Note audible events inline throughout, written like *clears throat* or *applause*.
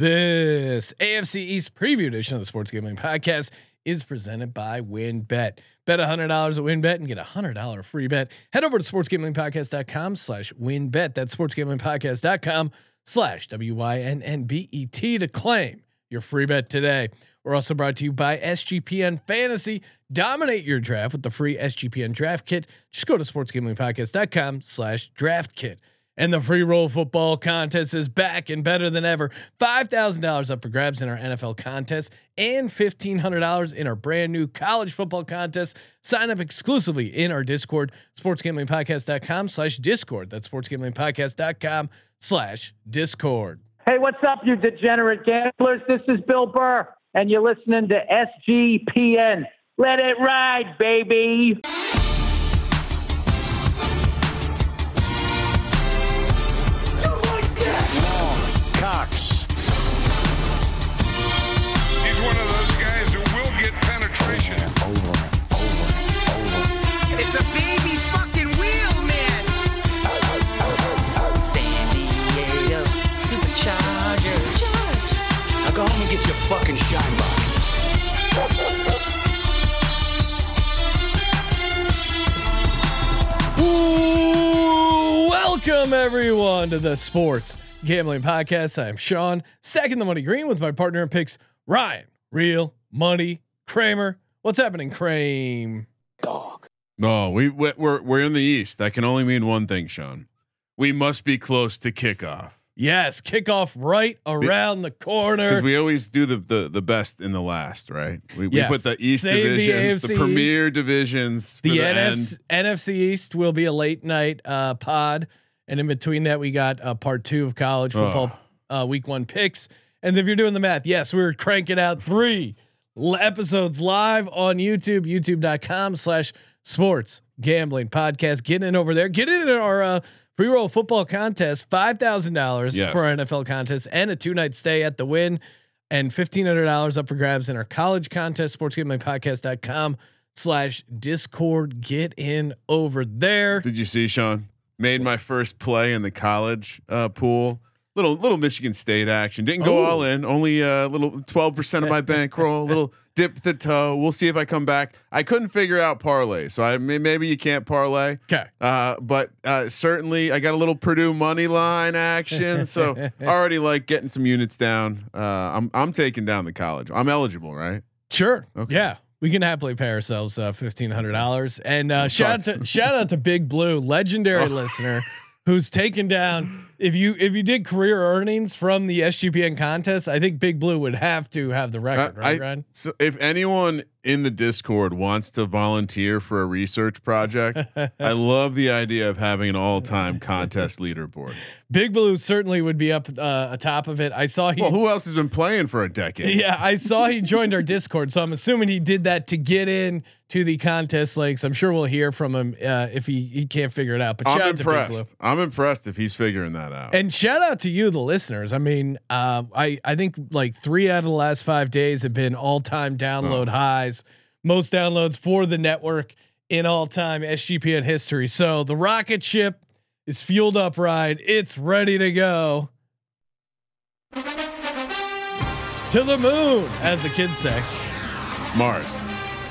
This AFC East preview edition of the Sports Gambling Podcast is presented by WynnBET. Bet $100 at WynnBET and get a $100 free bet. Head over to sportsgamblingpodcast.com slash wynnbet. That's sportsgamblingpodcast.com slash W-Y-N-N-B-E-T to claim your free bet today. We're also brought to you by SGPN Fantasy. Dominate your draft with the free SGPN draft kit. Just go to sportsgamblingpodcast.com slash draft kit. And the free roll football contest is back and better than ever. $5,000 up for grabs in our NFL contest and $1,500 in our brand new college football contest. Sign up exclusively in our Discord, sportsgamblingpodcast.com slash Discord. That's sportsgamblingpodcast.com slash Discord. Hey, what's up, you degenerate gamblers? This is Bill Burr, and you're listening to SGPN. Let it ride, baby. Fucking shine box. Ooh, welcome everyone to the Sports Gambling Podcast. I'm Sean, stacking the money green with my partner in picks, Ryan. Real money Kramer. What's happening, Kramer? Dog. No, we we- we're we're in the East. That can only mean one thing, Sean. We must be close to kickoff Yes, kickoff right around the corner. because we always do the, the the best in the last, right? We, we Yes. put the East Save divisions, the, AFC premier divisions, the, the, NFC, East will be a late night uh, pod, and in between that, we got uh, part two of college football uh, week one picks. And if you're doing the math, yes, we're cranking out three episodes live on YouTube, YouTube.com/slash Sports Gambling Podcast. Get in over there, get in our uh, pre-roll football contest, five thousand dollars for our NFL contest, and a two night stay at the Wynn. And fifteen hundred dollars up for grabs in our college contest. SportsGamblingPodcast.com slash Discord. Get in over there. Did you see Sean? Made my first play in the college uh, pool. Little little Michigan State action. Didn't go Oh. all in. Only a little twelve percent of my *laughs* bankroll. little dip the toe. We'll see if I come back. I couldn't figure out parlay, so I may- maybe you can't parlay. Okay. Uh, but uh, certainly, I got a little Purdue money line action, so *laughs* already like getting some units down. Uh, I'm I'm taking down the college. I'm eligible, right? Sure. Okay. Yeah. We can happily pay ourselves uh, fifteen hundred dollars. And uh, *laughs* shout out to shout out to Big Blue, legendary Oh. listener, who's taken down. *laughs* If you if you did career earnings from the SGPN contest, I think Big Blue would have to have the record, right, Ryan? So if anyone in the Discord wants to volunteer for a research project, *laughs* I love the idea of having an all-time contest leaderboard. *laughs* Big Blue certainly would be up uh, atop of it. I saw he Well, who else has been playing for a decade? Yeah, I saw he joined our Discord, so I'm assuming he did that to get in to the contest links. I'm sure we'll hear from him uh, if he he can't figure it out. But I'm out to Big Blue. impressed. I'm impressed if he's figuring that out. And shout out to you, the listeners. I mean, uh, I I think like three out of the last five days have been all time download Oh. highs, most downloads for the network in all time SGPN history. So the rocket ship is fueled up, right? It's ready to go to the moon, as the kids say. Mars.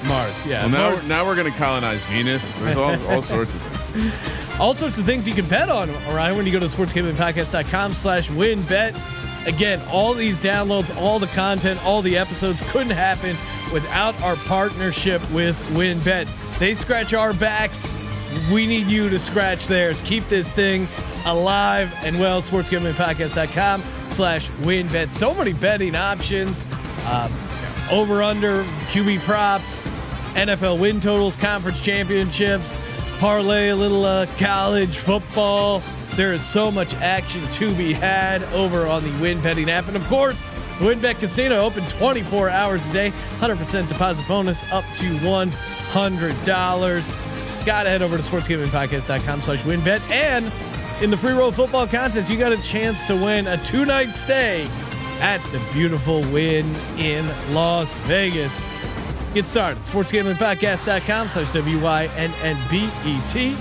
Mars, yeah. Well, now, Mars. now we're going to colonize Venus. There's all, all sorts of things. *laughs* all sorts of things you can bet on, Orion, when you go to sportsgamblingpodcast.com slash WynnBET. Again, all these downloads, all the content, all the episodes couldn't happen without our partnership with WynnBET. They scratch our backs. We need you to scratch theirs. Keep this thing alive and well. Sportsgamblingpodcast.com slash WynnBET. So many betting options. Um, over under QB props, NFL win totals, conference championships, parlay a little uh, college football. There is so much action to be had over on the Win Betting app, and of course, WynnBET Casino open 24 hours a day, 100% deposit bonus up to $100. Gotta head over to sportsgamingpodcast.com slash wynnbet. And in the free roll football contest, you got a chance to win a two night stay at the beautiful Wynn in Las Vegas. Get started. SportsGamblingPodcast.com slash W-Y-N-N-B-E-T.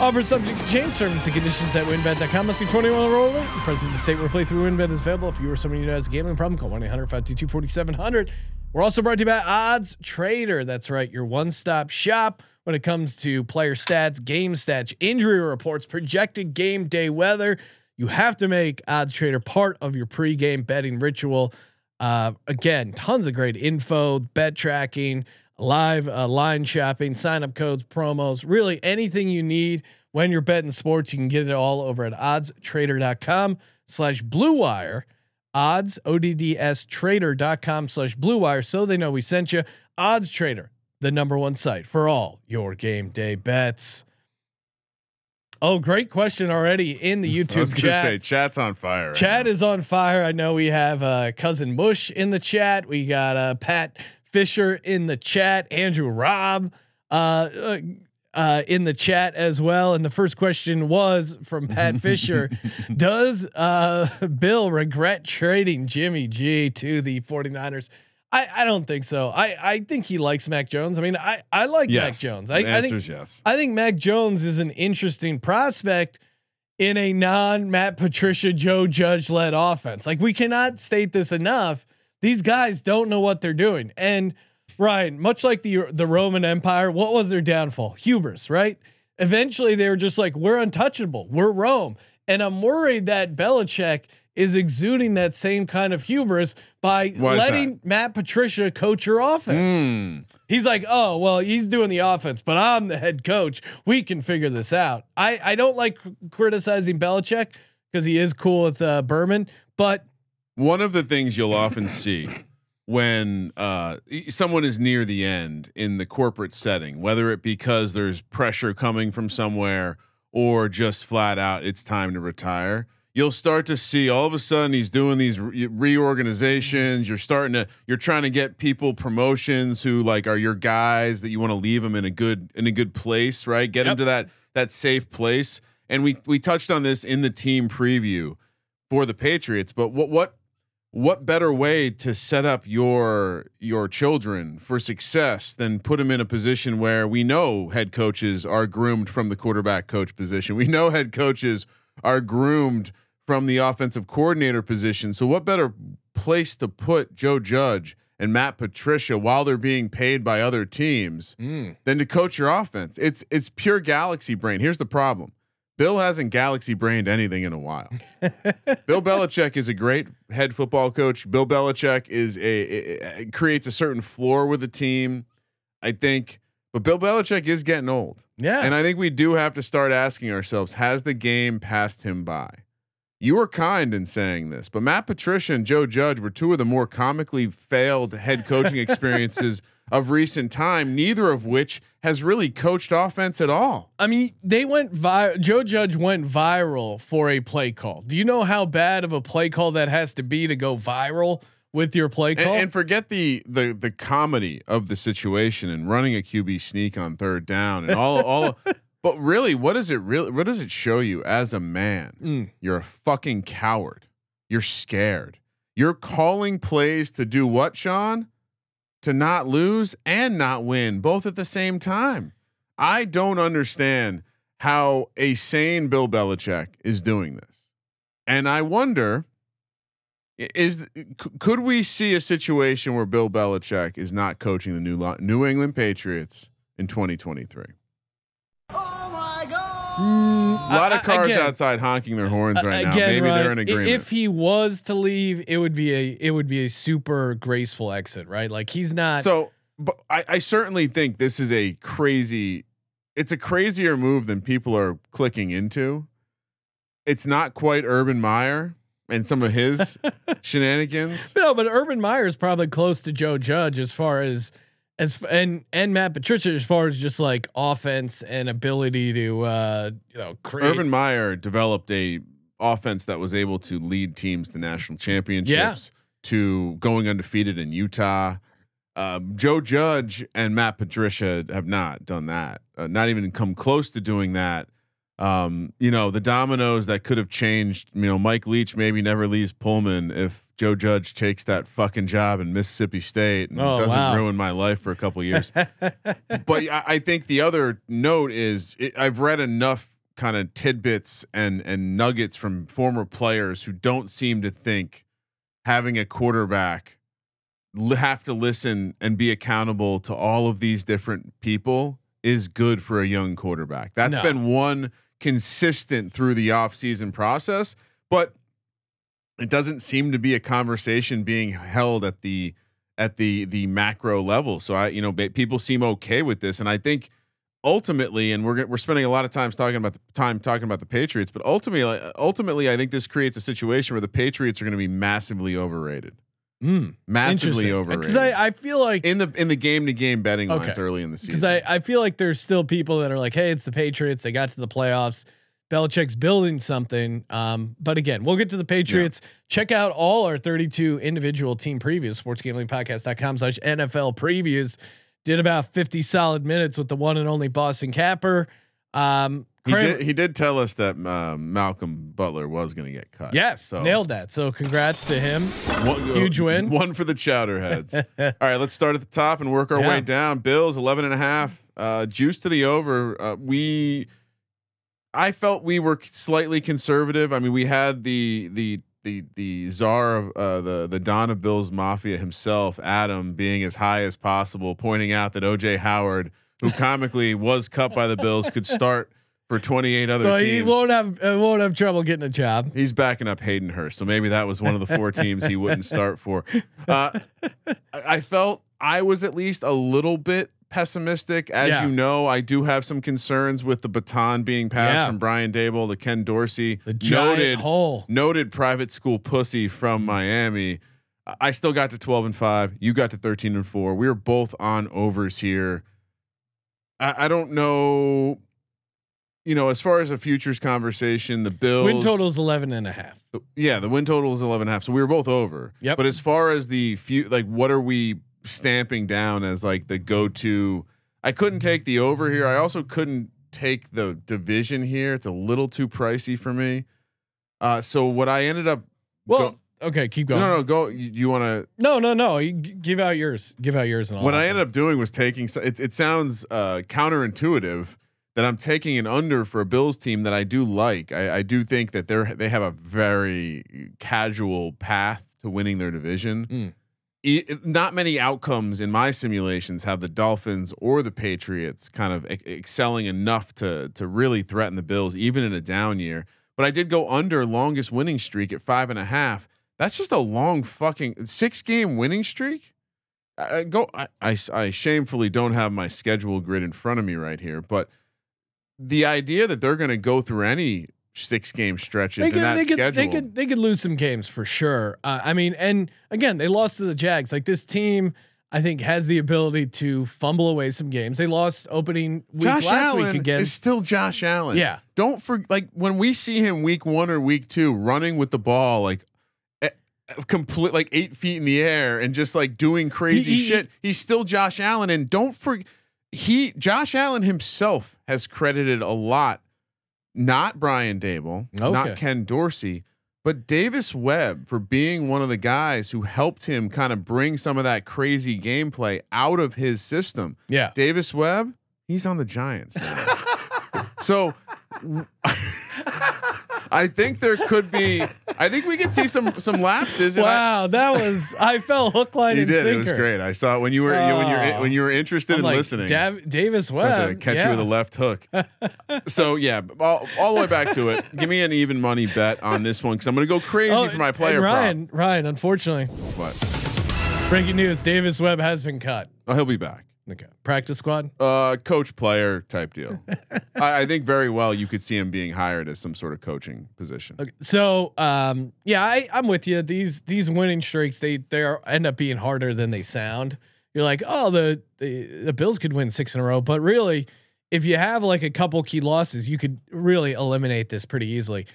Offer subject to change. Terms and conditions at wynnbet.com. Must be 21 or older. Present in the state where playthrough WynnBET is available. If you or someone you know has a gambling problem, call 1 800 522 4700. We're also brought to you by Odds Trader. That's right, your one stop shop when it comes to player stats, game stats, injury reports, projected game day weather. You have to make Odds Trader part of your pregame betting ritual. Uh, again, tons of great info, bet tracking, live uh, line shopping, sign up codes, promos, really anything you need when you're betting sports. You can get it all over at oddstrader.com slash blue wire. Odds, O-D-D-S trader.com slash blue wire. So they know we sent you. Odds Trader, the number one site for all your game day bets. Oh, great question already in the *laughs* I was YouTube chat. say chat's on fire. Right Chat now. is on fire. I know we have uh, cousin Mush in the chat. We got uh, Pat Fisher in the chat. Andrew Robb uh, uh, uh, in the chat as well. And the first question was from Pat *laughs* Fisher Does uh, *laughs* Bill regret trading Jimmy G to the 49ers? I, I don't think so. I, I think he likes Mac Jones. I mean, I, I like yes. Mac Jones. I, the I think yes. I think Mac Jones is an interesting prospect in a non Matt Patricia, Joe Judge led offense. Like we cannot state this enough. These guys don't know what they're doing. And Ryan, much like the the Roman Empire, what was their downfall? Hubris, right? Eventually they were just like, we're untouchable. We're Rome. And I'm worried that Belichick is exuding that same kind of hubris by Why letting Matt Patricia coach your offense. Hmm. He's like, oh well, he's doing the offense, but I'm the head coach. We can figure this out. I I don't like criticizing Belichick because he is cool with uh, Berman, but One of the things you'll often see when uh, someone is near the end in the corporate setting, whether it because there's pressure coming from somewhere or just flat out it's time to retire, you'll start to see all of a sudden he's doing these re- reorganizations. Mm-hmm. You're starting to you're trying to get people promotions who like are your guys that you want to leave them in a good in a good place, right? Get them Yep. to that that safe place. And we we touched on this in the team preview for the Patriots, but what what what better way to set up your your children for success than put them in a position where we know head coaches are groomed from the quarterback coach position. We know head coaches are groomed from the offensive coordinator position. So what better place to put Joe Judge and Matt Patricia while they're being paid by other teams mm. than to coach your offense? It's it's pure galaxy brain. Here's the problem. Bill hasn't galaxy brained anything in a while. *laughs* Bill Belichick is a great head football coach. Bill Belichick is a, a- creates a certain floor with the team. I think, but Bill Belichick is getting old. yeah, And I think we do have to start asking ourselves: Has the game passed him by? You were kind in saying this, but Matt Patricia and Joe Judge were two of the more comically failed head coaching *laughs* experiences of recent time. Neither of which has really coached offense at all. I mean, they went viral. Joe Judge went viral for a play call. Do you know how bad of a play call that has to be to go viral with your play And, call? and forget the the the comedy of the situation and running a QB sneak on third down and all all. *laughs* But really, what does it really? What does it show you as a man? Mm. You're a fucking coward. You're scared. You're calling plays to do what, Sean? To not lose and not win, both at the same time. I don't understand how a sane Bill Belichick is doing this, and I wonder is could we see a situation where Bill Belichick is not coaching the new New England Patriots in 2023? A lot of cars again- outside honking their horns right now. Again, Maybe they're in agreement. If he was to leave, it would be a it would be a super graceful exit, right? Like he's not. so, but I, I certainly think this is a crazy. It's a crazier move than people are clicking into. It's not quite Urban Meyer and some of his *laughs* shenanigans. no, but Urban Meyer is probably close to Joe Judge as far as as and and Matt Patricia as far as just like offense and ability to uh you know create. Urban Meyer developed a offense that was able to lead teams to national championships, to going undefeated in Utah. Um, Joe Judge and Matt Patricia have not done that. Uh, not even come close to doing that. Um, you know, the dominoes that could have changed. You know, Mike Leach maybe never leaves Pullman if Joe Judge takes that fucking job in Mississippi State and Oh, doesn't wow. ruin my life for a couple years *laughs* but I, I think the other note is it, I've read enough kind of tidbits and and nuggets from former players who don't seem to think having a quarterback li- have to listen and be accountable to all of these different people is good for a young quarterback. That's No. been one consistent through the offseason process, but it doesn't seem to be a conversation being held at the at the the macro level. So I, you know, people seem okay with this, and I think ultimately, and we're we're spending a lot of time talking about the time talking about the Patriots, but ultimately, ultimately, I think this creates a situation where the Patriots are going to be massively overrated, Mm, massively overrated Because I, I feel like in the in the game to game betting lines early in the season. because. I, I feel like there's still people that are like, hey, it's the Patriots. They got to the playoffs. Belichick's building something. Um, but again, we'll get to the Patriots. Check out all our 32 individual team previews, sportsgamblingpodcast.com slash NFL previews. Did about 50 solid minutes with the one and only Boston Capper. Um, he did he did tell us that um, Malcolm Butler was going to get cut. yes, So nailed that. So congrats to him. one, Huge win. One for the Chowderheads. *laughs* All right, let's start at the top and work our Yeah. way down. Bills 11 and a half. Uh, juice to the over. Uh, we I felt we were slightly conservative. I mean, we had the the the the czar of uh, the the don of Bills Mafia himself, Adam, being as high as possible, pointing out that OJ Howard, who comically was cut by the Bills, could start for 28 other So teams. So he won't have uh, won't have trouble getting a job. He's backing up Hayden Hurst, so maybe that was one of the four teams he wouldn't start for. Uh, I- I felt I was at least a little bit pessimistic. As Yeah. you know, I do have some concerns with the baton being passed Yeah. from Brian Daboll to Ken Dorsey, The noted hole. noted private school pussy from Miami. I- still got to 12 and 5. You got to 13 and 4. We were both on overs here. I, I don't know. You know, as far as a futures conversation, the Bills Win total's 11 and a half. Yeah, the win total is 11 and a half. So we were both over. Yep. But as far as the few, like, what are we stamping down as like the go to? I couldn't take the over here. I also couldn't take the division here. It's a little too pricey for me. Uh, so what I ended up, Well, okay, keep going. no, no, go. You, you want to? No, no, no. You give out yours. Give out yours and all. What I ended up doing was taking. It, it sounds uh, counterintuitive that I'm taking an under for a Bills team that I do like. I, I do think that they're they have a very casual path to winning their division. Mm. Not many outcomes in my simulations have the Dolphins or the Patriots kind of ex- excelling enough to to really threaten the Bills, even in a down year. But I did go under longest winning streak at five and a half. That's just a long fucking six game winning streak. I go. I, I I shamefully don't have my schedule grid in front of me right here, but the idea that they're going to go through any six game stretches they in could, that they could, schedule, they could, they could lose some games for sure. Uh, I mean, and again, they lost to the Jags. Like this team, I think has the ability to fumble away some games. They lost opening week Josh last Allen week again. is still Josh Allen. Yeah. Don't forget, like when we see him week one or week two running with the ball like complete like eight feet in the air and just like doing crazy He- he- shit. He's still Josh Allen, and don't forget he Josh Allen himself has credited a lot, not Brian Daboll, Okay. not Ken Dorsey. But Davis Webb for being one of the guys who helped him kind of bring some of that crazy gameplay out of his system. yeah. Davis Webb, he's on the Giants now. *laughs* so *laughs* I think there could be I think we could see some some lapses and I- Wow, that was I fell hook, line, you and did. sinker. It was great. I saw it when you were you- when you're Oh. when you were interested I'm in like, listening. Dav- Davis Webb catch yeah. you with a left hook. so yeah, all, all the way back to it. Give me an even money bet on this one because I'm going to go crazy Oh, for my player Ryan, Ryan, unfortunately, prop. But breaking news: Davis Webb has been cut. oh, he'll be back. Okay, practice squad. Uh, coach player type deal. *laughs* I, I think very well you could see him being hired as some sort of coaching position. Okay, so um, yeah, I, I'm with you. These these winning streaks they they are, end up being harder than they sound. You're like, oh, the, the the Bills could win six in a row, but really, if you have like a couple key losses, you could really eliminate this pretty easily.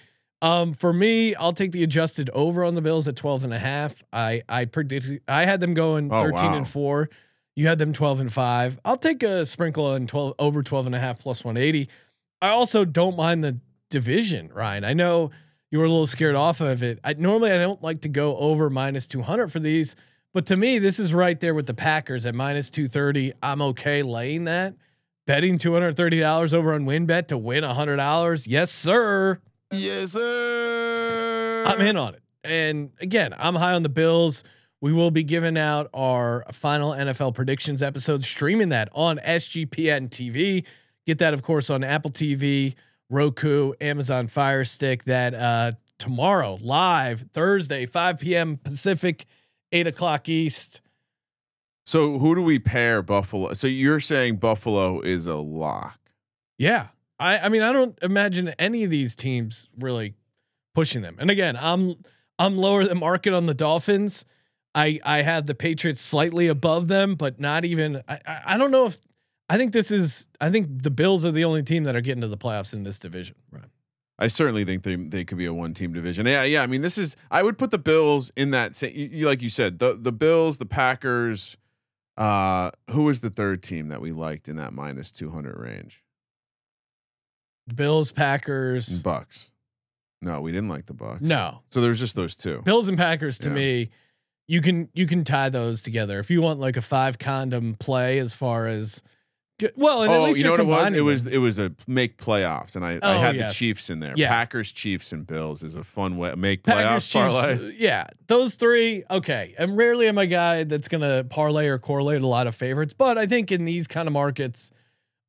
Um, for me, I'll take the adjusted over on the Bills at 12 and a half. I I predicted I had them going Oh, 13 wow. and 4. You had them 12 and 5. I'll take a sprinkle on 12 over 12 and a half plus 180. I also don't mind the division, Ryan. I know you were a little scared off of it. I normally I don't like to go over minus 200 for these, but to me this is right there with the Packers at minus 230. I'm okay laying that. betting two hundred thirty dollars over on WynnBET to win hundred dollars? Yes, sir. Yes, sir. I'm in on it. And again, I'm high on the Bills. We will be giving out our final NFL predictions episode, streaming that on SGPN TV. Get that, of course, on Apple TV, Roku, Amazon Fire Stick. That uh, tomorrow, live Thursday, 5 p.m. Pacific, 8 o'clock East. So who do we pair Buffalo? So you're saying Buffalo is a lock. Yeah. I, I mean, I don't imagine any of these teams really pushing them. And again, I'm I'm lower than market on the Dolphins. I I have the Patriots slightly above them, but not even. I I, don't know if I think this is. I think the Bills are the only team that are getting to the playoffs in this division. Right. I certainly think they they could be a one team division. Yeah, yeah. I mean, this is I would put the Bills in that. Sa- you, you- like you said, the the Bills, the Packers. Uh, who was the third team that we liked in that minus two hundred range? Bills, Packers. Bucks. No, we didn't like the Bucks. No, So there's just those two. Bills and Packers to Yeah. me, you can you can tie those together if you want like a five condom play as far as. Well, and at oh, least you know what it was? It was it was a make playoffs, and I, I Oh, had yes. the Chiefs in there. Yeah. Packers, Chiefs, and Bills is a fun way to make Packers, playoff parlay. Chiefs, yeah, those three. Okay, and rarely am I a guy that's gonna parlay or correlate a lot of favorites, but I think in these kind of markets,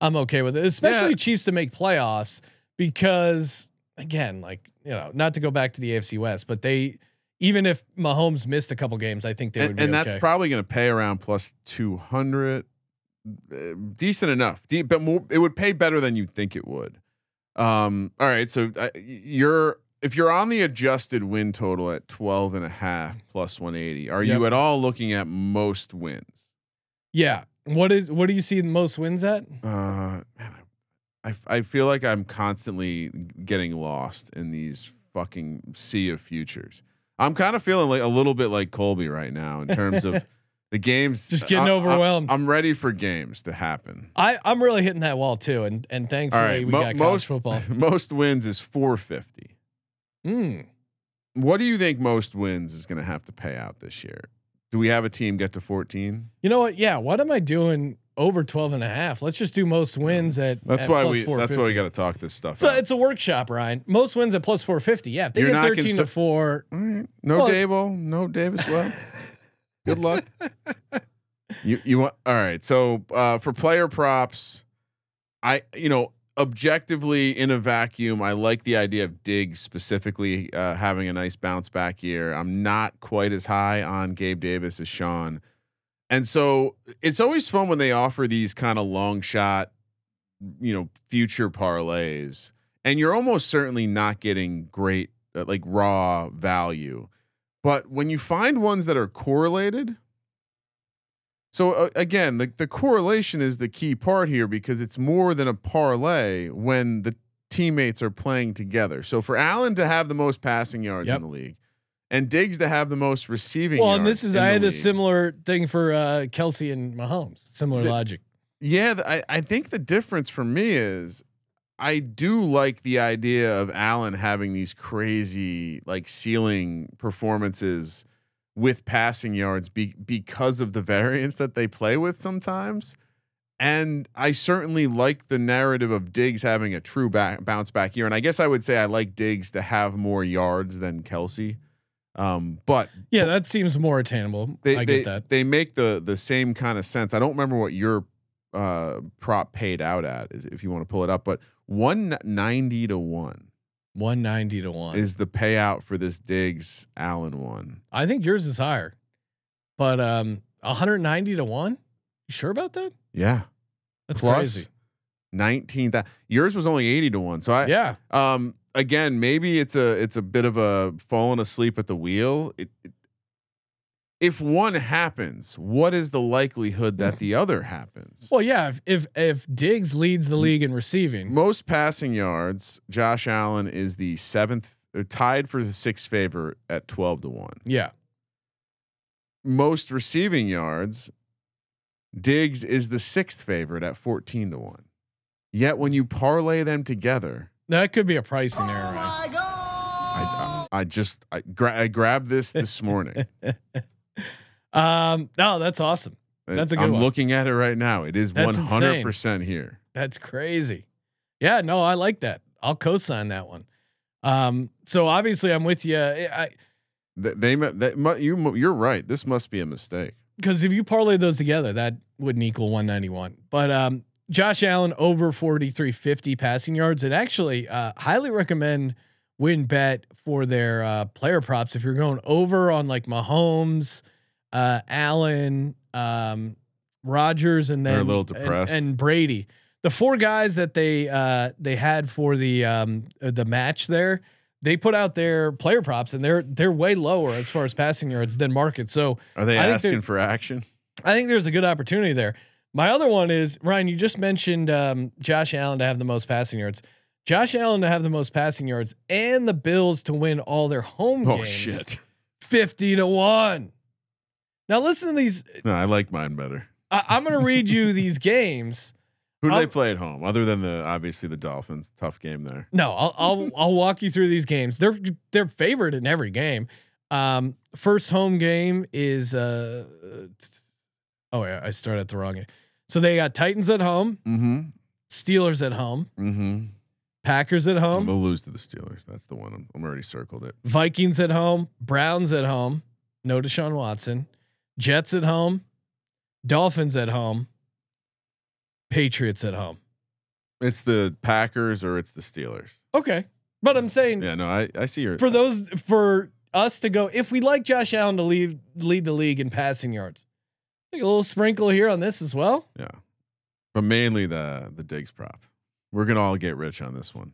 I'm okay with it. Especially Yeah. Chiefs to make playoffs because again, like you know, not to go back to the AFC West, but they even if Mahomes missed a couple games, I think they would and, be and okay. that's probably going to pay around plus 200 uh, decent enough De- but more it would pay better than you'd think it would um all right so uh, you're if you're on the adjusted win total at 12 and a half plus 180 are Yep. you at all looking at most wins yeah. What is what do you see the most wins at? uh man I I feel like i'm constantly getting lost in these fucking sea of futures i'm kind of feeling like a little bit like colby right now in terms of *laughs* the games Just getting I- I- overwhelmed. I'm ready for games to happen. I I'm really hitting that wall too, and and thankfully right, we mo- got college most football. *laughs* most wins is 450. Hmm. What do you think most wins is going to have to pay out this year? Do we have a team get to 14? You know what? Yeah. What am I doing over 12 and a half? Let's just do most wins at That's at why plus we. That's why we got to talk this stuff. So out. it's a workshop, Ryan. Most wins at plus 450. Yeah. If they You're get 13 consi- to 4, All right. No Well- Daboll, no Davis. Well, *laughs* good luck. You you want all right. So uh, for player props, I you know objectively in a vacuum, I like the idea of Diggs specifically uh, having a nice bounce back year. I'm not quite as high on Gabe Davis as Sean, and so it's always fun when they offer these kind of long shot, you know, future parlays, and you're almost certainly not getting great uh, like raw value. But when you find ones that are correlated, so uh, again, the, the correlation is the key part here because it's more than a parlay when the teammates are playing together. So for Allen to have the most passing yards Yep. in the league and Diggs to have the most receiving well, yards. and this is, I had a similar thing for uh, Kelce and Mahomes. Similar The- logic. Yeah, I, I think the difference for me is I do like the idea of Allen having these crazy like ceiling performances with passing yards be, because of the variance that they play with sometimes. And I certainly like the narrative of Diggs having a true back, bounce back year. And I guess I would say I like Diggs to have more yards than Kelce. Um, but Yeah. That seems more attainable. they I they, get that. they make the the same kind of sense. I don't remember what your uh prop paid out at is if you want to pull it up, but 190 to 1 190 to 1. is the payout for this Diggs Allen one. I think yours is higher, but um, 190 to 1. You sure about that? Yeah. That's Plus crazy. 19 that yours was only 80 to 1. So I Yeah. um again, maybe it's a it's a bit of a falling asleep at the wheel. It, it if one happens, what is the likelihood that the other happens? Well, yeah. If, if, if Diggs leads the league in receiving, most passing yards, Josh Allen is the seventh, uh, tied for the sixth favorite at twelve to one. yeah. Most receiving yards, Diggs is the sixth favorite at fourteen to one. Yet when you parlay them together, That could be a pricing error. Ryan. I, I, I just I, gra- I grabbed this this morning. *laughs* Um, no, that's awesome. That's a good one. I'm one. looking at it right now. It is That's 100 percent here. That's crazy. Yeah, no, I like that. I'll co-sign that one. Um, so obviously I'm with you. I Th- They, mu- that you you're right. This must be a mistake. because if you parlay those together, that wouldn't equal 191. But um, Josh Allen over 4350 passing yards, and actually uh, highly recommend WynnBET for their uh, player props if you're going over on like Mahomes, uh, Allen, um, Rodgers, and then little and- depressed. and, Brady. The four guys that they uh, they had for the um, uh, the match there, they put out their player props, and they're they're way lower as far as passing yards than market. So Are they I asking for action? I think there's a good opportunity there. My other one is Ryan. You just mentioned um, Josh Allen to have the most passing yards. Josh Allen to have the most passing yards, and the Bills to win all their home Oh games. Oh shit! fifty to one. Now listen to these. No, I like mine better. I, I'm going to read you *laughs* these games. Who do I'll- they play at home other than the obviously the Dolphins? Tough game there. No, I'll I'll I'll walk you through these games. They're they're favored in every game. Um, first home game is uh, oh yeah, I started at the wrong game. So they got Titans at home, Mm-hmm. Steelers at home, Mm-hmm. Packers at home, They'll lose to the Steelers. That's the one. I'm, I'm already circled it. Vikings at home, Browns at home, no Deshaun Watson, Jets at home, Dolphins at home, Patriots at home. It's the Packers or it's the Steelers. Okay, but I'm saying Yeah, no, I, I see your for those for us to go if we like Josh Allen to lead lead the league in passing yards. A little sprinkle here on this as well. yeah, but mainly the the Diggs prop. We're gonna all get rich on this one.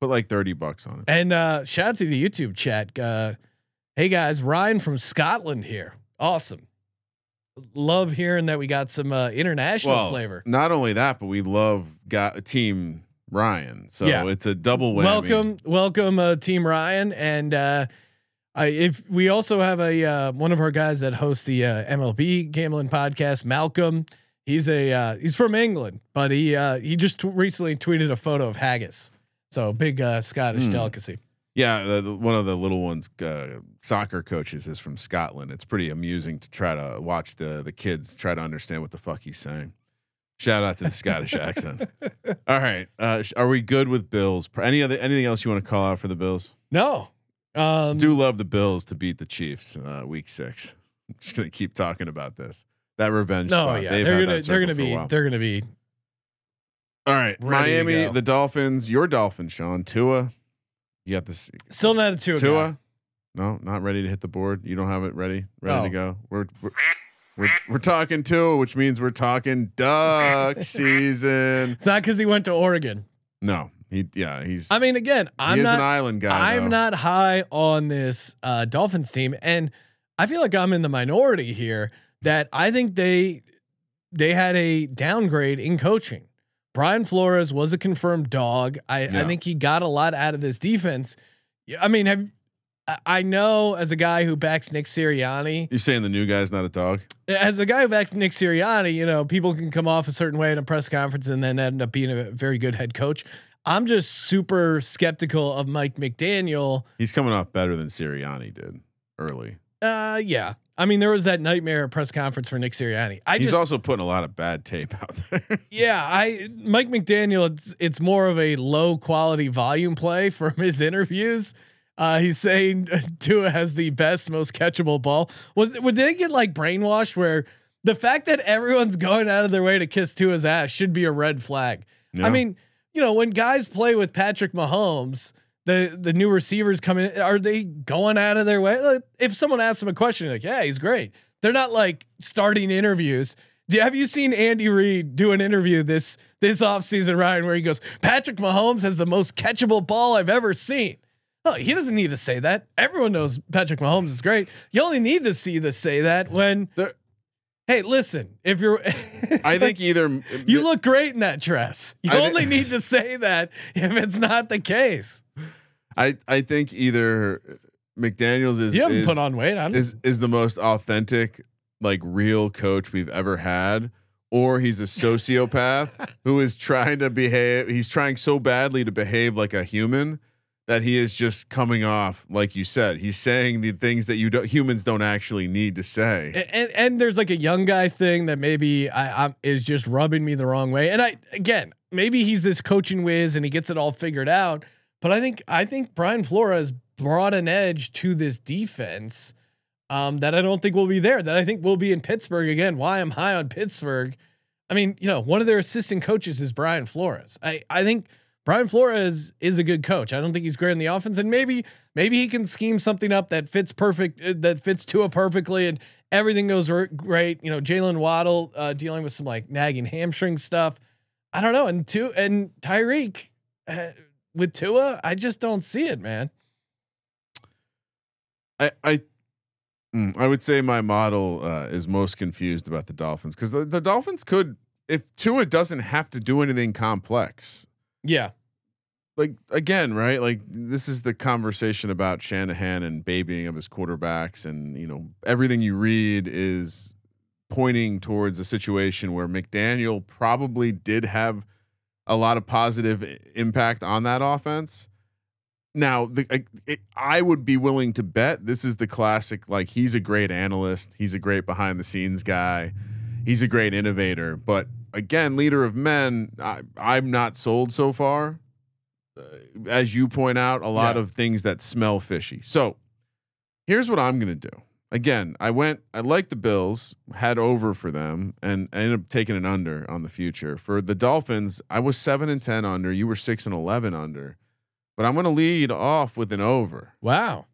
Put like thirty bucks on it. And uh shout out to the YouTube chat. Uh hey guys, Ryan from Scotland here. Awesome. Love hearing that we got some uh international Well, flavor. Not only that, but we love got team Ryan. So Yeah. it's a double whammy. Welcome, welcome, uh, Team Ryan, and uh, I, if we also have a uh, one of our guys that hosts the uh, MLB gambling podcast, Malcolm. He's a uh, he's from England, but he uh, he just t- recently tweeted a photo of haggis, so big uh, Scottish Hmm. delicacy. Yeah, the, the- one of the little ones, uh, soccer coaches, is from Scotland. It's pretty amusing to try to watch the the kids try to understand what the fuck he's saying. Shout out to the Scottish accent. *laughs* All right, uh, sh- are we good with Bills? Any other anything else you want to call out for the Bills? No, um, Do love the Bills to beat the Chiefs uh, week six. I'm *laughs* just gonna keep talking about this. That revenge. no, spot. yeah, They've they're gonna they're gonna circle for a be they're gonna be All right, Miami, the Dolphins, your Dolphins, Sean Tua. You got this still not a two. Tua. No, not ready to hit the board. You don't have it ready, ready Oh. to go. We're we're, we're we're talking Tua, which means we're talking duck *laughs* season. It's not because he went to Oregon. No, he yeah he's. I mean, again, I'm not an island guy. I'm though. not high on this uh, Dolphins team, and I feel like I'm in the minority here. That I think they they had a downgrade in coaching. Brian Flores was a confirmed dog. I, I think he got a lot out of this defense. I mean, have I- I know as a guy who backs Nick Sirianni, You're saying the new guy's not a dog? as a guy who backs Nick Sirianni, you know, people can come off a certain way in a press conference and then end up being a very good head coach. I'm just super skeptical of Mike McDaniel. He's coming off better than Sirianni did early. Uh, yeah. I mean, there was that nightmare press conference for Nick Sirianni. I He's just, also putting a lot of bad tape out there. *laughs* yeah, I Mike McDaniel. It's it's more of a low quality volume play from his interviews. Uh, he's saying *laughs* Tua has the best, most catchable ball. Was would they get like brainwashed where the fact that everyone's going out of their way to kiss Tua's ass should be a red flag? I mean, you know, when guys play with Patrick Mahomes, the the new receivers coming in, are they going out of their way? Like, if someone asks them a question, like, yeah, he's great. They're not like starting interviews. Do, have you seen Andy Reid do an interview this this offseason, Ryan, where he goes, Patrick Mahomes has the most catchable ball I've ever seen? Oh, he doesn't need to say that. Everyone knows Patrick Mahomes is great. You only need to see the say that when There- Hey, listen, if you're *laughs* I think either *laughs* you look great in that dress. You I only need to say that if it's not the case. I I think either McDaniel's is You haven't is, put on weight. I'm is is the most authentic, like real coach we've ever had, or he's a sociopath *laughs* who is trying to behave. He's trying so badly to behave like a human that he is just coming off like you said. He's saying the things that you don't, humans don't actually need to say. and, and and there's like a young guy thing that maybe I, I'm is just rubbing me the wrong way. And I again, maybe he's this coaching whiz and he gets it all figured out. But I think I think Brian Flores brought an edge to this defense um, that I don't think will be there. That I think will be in Pittsburgh again. Why I'm high on Pittsburgh. I mean, you know, one of their assistant coaches is Brian Flores. I I think Brian Flores is a good coach. I don't think he's great in the offense, and maybe maybe he can scheme something up that fits perfect, uh, that fits Tua perfectly, and everything goes great. You know, Jaylen Waddle uh, dealing with some like nagging hamstring stuff. I don't know, and two and Tyreek uh, with Tua, I just don't see it, man. I I mm, I would say my model uh, is most confused about the Dolphins because the, the Dolphins could if Tua doesn't have to do anything complex. Yeah, Like again, right? Like this is the conversation about Shanahan and babying of his quarterbacks, and you know everything you read is pointing towards a situation where McDaniel probably did have a lot of positive impact on that offense. Now, the, I, it, I would be willing to bet this is the classic. Like he's a great analyst, he's a great behind the scenes guy, he's a great innovator. But again, leader of men, I, I'm not sold so far. Uh, as you point out, a lot Yeah. of things that smell fishy. So here's what I'm gonna do. Again, I went. I like the Bills, had over for them, and I ended up taking an under on the future for the Dolphins. I was seven and ten under. You were six and eleven under, but I'm going to lead off with an over. wow.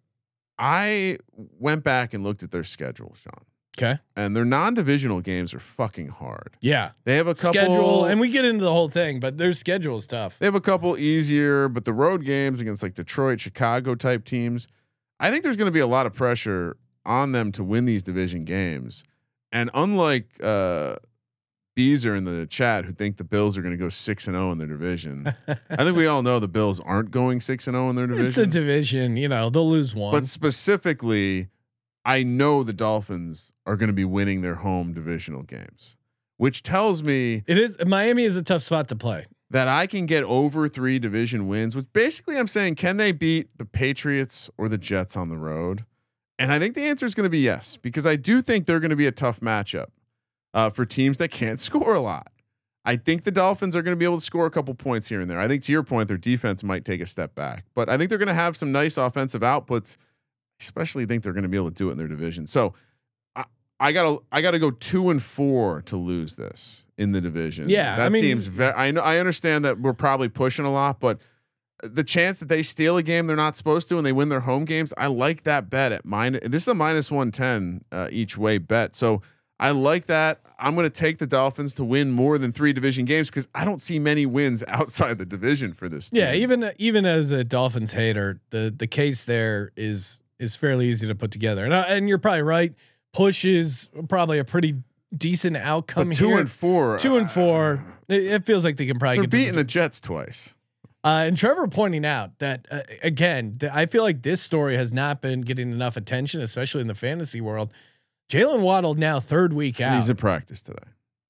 I went back and looked at their schedule, Sean, Okay. and their non-divisional games are fucking hard. Yeah. They have a couple Schedule, and we get into the whole thing, but their schedule is tough. They have a couple easier, but the road games against like Detroit, Chicago type teams, I think there's going to be a lot of pressure on them to win these division games. And unlike uh Beezer in the chat who think the Bills are going to go 6 and 0 in their division. I think we all know the Bills aren't going 6 and 0 in their division. *laughs* It's a division, you know, they'll lose one. but specifically, I know the Dolphins are going to be winning their home divisional games, which tells me it is Miami is a tough spot to play. that I can get over three division wins, which basically I'm saying, can they beat the Patriots or the Jets on the road? And I think the answer is going to be yes, because I do think they're going to be a tough matchup uh, for teams that can't *laughs* score a lot. I think the Dolphins are going to be able to score a couple points here and there. I think to your point, their defense might take a step back, but I think they're going to have some nice offensive outputs. Especially think they're going to be able to do it in their division. So I, I gotta I gotta go two and four to lose this in the division. Yeah, I that mean- seems very. I know I understand that we're probably pushing a lot, but the chance that they steal a game they're not supposed to and they win their home games, I like that bet at minus. This is a minus one ten uh, each way bet, so I like that. I'm going to take the Dolphins to win more than three division games because I don't see many wins *laughs* outside the division for this. Team. Yeah, even even as a Dolphins hater, the the case there is is fairly easy to put together. And I, and you're probably right. Push is probably a pretty decent outcome but two here. and four, Two and uh, four. It, it feels like they can probably get beating the Jets twice. Uh, and Trevor pointing out that uh, again, th- I feel like this story has not been getting enough attention, especially in the fantasy world. Jaylen Waddle now third week out. He's at practice today.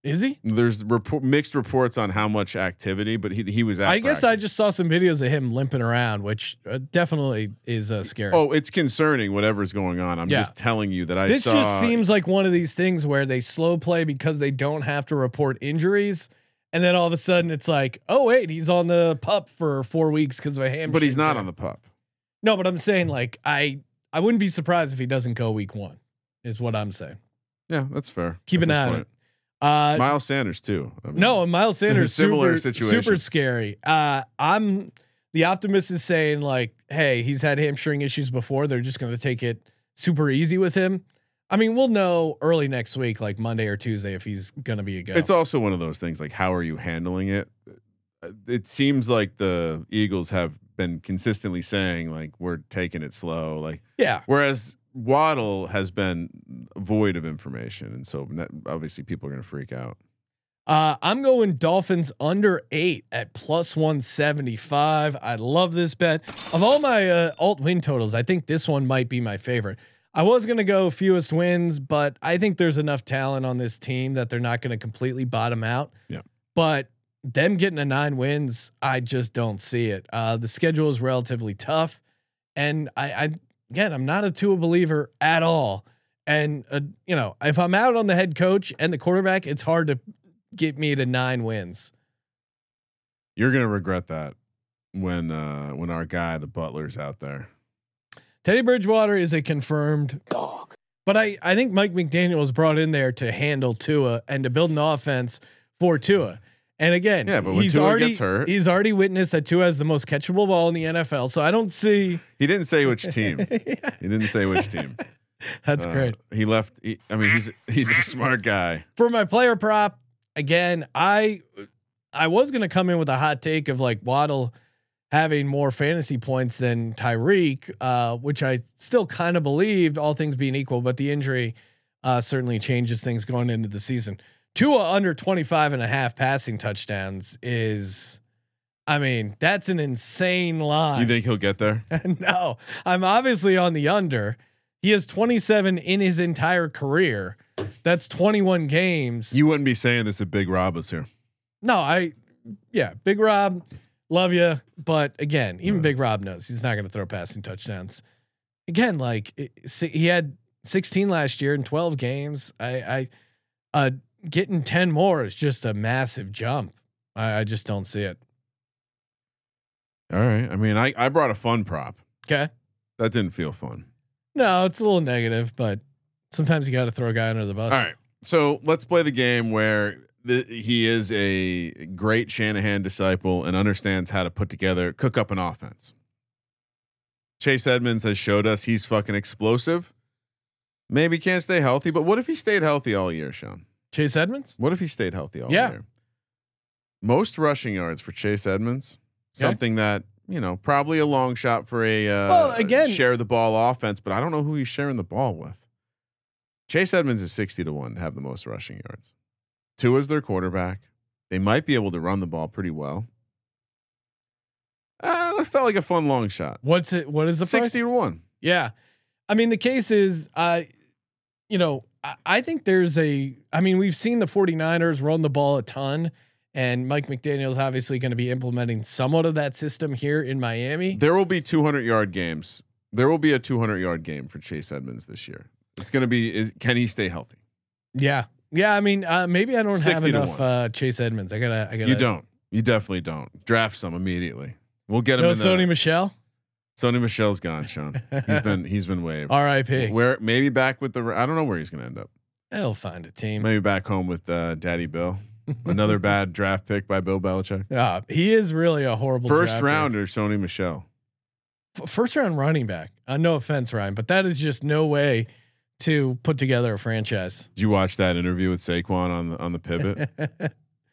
Is he? There's report, mixed reports on how much activity, but he he was. I guess I just saw some videos of him limping around, which uh, definitely is uh, scary. Oh, it's concerning. Whatever's going on, I'm Yeah. just telling you that I this saw. just seems like one of these things where they slow play because they don't have to report injuries, and then all of a sudden it's like, oh wait, he's on the pup for four weeks because of a hamstring. but he's not tear. on the pup. No, but I'm saying like I I wouldn't be surprised if he doesn't go week one. Is what I'm saying. Yeah, that's fair. Keep an eye on it. Uh, Miles Sanders too. I mean, no, Miles Sanders similar super, situation. super scary. Uh, I'm the optimist is saying like, hey, he's had hamstring issues before. They're just going to take it super easy with him. I mean, we'll know early next week, like Monday or Tuesday, if he's going to be a go. It's also one of those things like how are you handling it? Uh, It seems like the Eagles have been consistently saying like we're taking it slow, like yeah. whereas Waddle has been void of information, and so obviously people are going to freak out. Uh, I'm going Dolphins under eight at plus 175. I love this bet. Of all my uh, alt win totals, I think this one might be my favorite. I was going to go fewest wins, but I think there's enough talent on this team that they're not going to completely bottom out. Yeah. But them getting a nine wins, I just don't see it. Uh, the schedule is relatively tough, and I, I again, I'm not a Tua believer at all. And uh, you know, if I'm out on the head coach and the quarterback, it's hard to get me to nine wins. You're gonna regret that when uh when our guy the Butler's out there. Teddy Bridgewater is a confirmed dog. But I, I think Mike McDaniel was brought in there to handle Tua and to build an offense for Tua. And again, Yeah, but he's Tua already hurt- he's already witnessed that Tua has the most catchable ball in the NFL. So I don't see. He didn't say which team. *laughs* He didn't say which team. That's Uh, great. He left. He, I mean, he's he's a smart guy. For my player prop, again, I I was gonna come in with a hot take of like Waddle having more fantasy points than Tyreek, uh, which I still kind of believed, all things being equal, but the injury uh, certainly changes things going into the season. Tua under 25 and a half passing touchdowns is, I mean, that's an insane line. You think he'll get there? *laughs* no, I'm obviously on the under. He has 27 in his entire career. That's 21 games. You wouldn't be saying this if Big Rob was here. no, I, yeah, Big Rob, love you, but again, even Big Rob knows he's not going to throw passing touchdowns. Again, like it, he had 16 last year in 12 games. I, I, uh, getting 10 more is just a massive jump. I, I just don't see it. All right. I mean, I I brought a fun prop. Okay. That didn't feel fun. No, it's a little negative, but sometimes you got to throw a guy under the bus. All right. So let's play the game where the, he is a great Shanahan disciple and understands how to put together, cook up an offense. Chase Edmonds has showed us he's fucking explosive. Maybe can't stay healthy, but what if he stayed healthy all year, Sean? Chase Edmonds. What if he stayed healthy all Yeah. year? Most rushing yards for Chase Edmonds. Okay. Something that you know, probably a long shot for a uh, Well, again- share the ball offense, but I don't know who he's sharing the ball with. Chase Edmonds is sixty to one to have the most rushing yards. Tua is their quarterback. They might be able to run the ball pretty well. Uh, it felt like a fun long shot. What's it? What is the price? Sixty to one. Yeah. I mean, the case is, I, you know, I, think there's a, I mean, we've seen the 49ers run the ball a ton, and Mike McDaniel's obviously going to be implementing somewhat of that system here in Miami. There will be two hundred yard games. There will be a two hundred yard game for Chase Edmonds this year. It's going to be. Is, can he stay healthy? Yeah. Yeah. I mean, uh, maybe I don't have enough uh, Chase Edmonds. I gotta, I gotta, You don't. You definitely don't. Draft some immediately. We'll get him No in the, Sony Michel. Sony Michel's gone, Sean. He's been he's been waived. R.I.P. Where maybe back with the I don't know where he's going to end up. He'll find a team. Maybe back home with uh, Daddy Bill. Another *laughs* bad draft pick by Bill Belichick. Uh, he is really a horrible First rounder Sony Michel. F- first round running back. Uh, no offense, Ryan, but that is just no way to put together a franchise. Did you watch that interview with Saquon on the on the pivot? *laughs*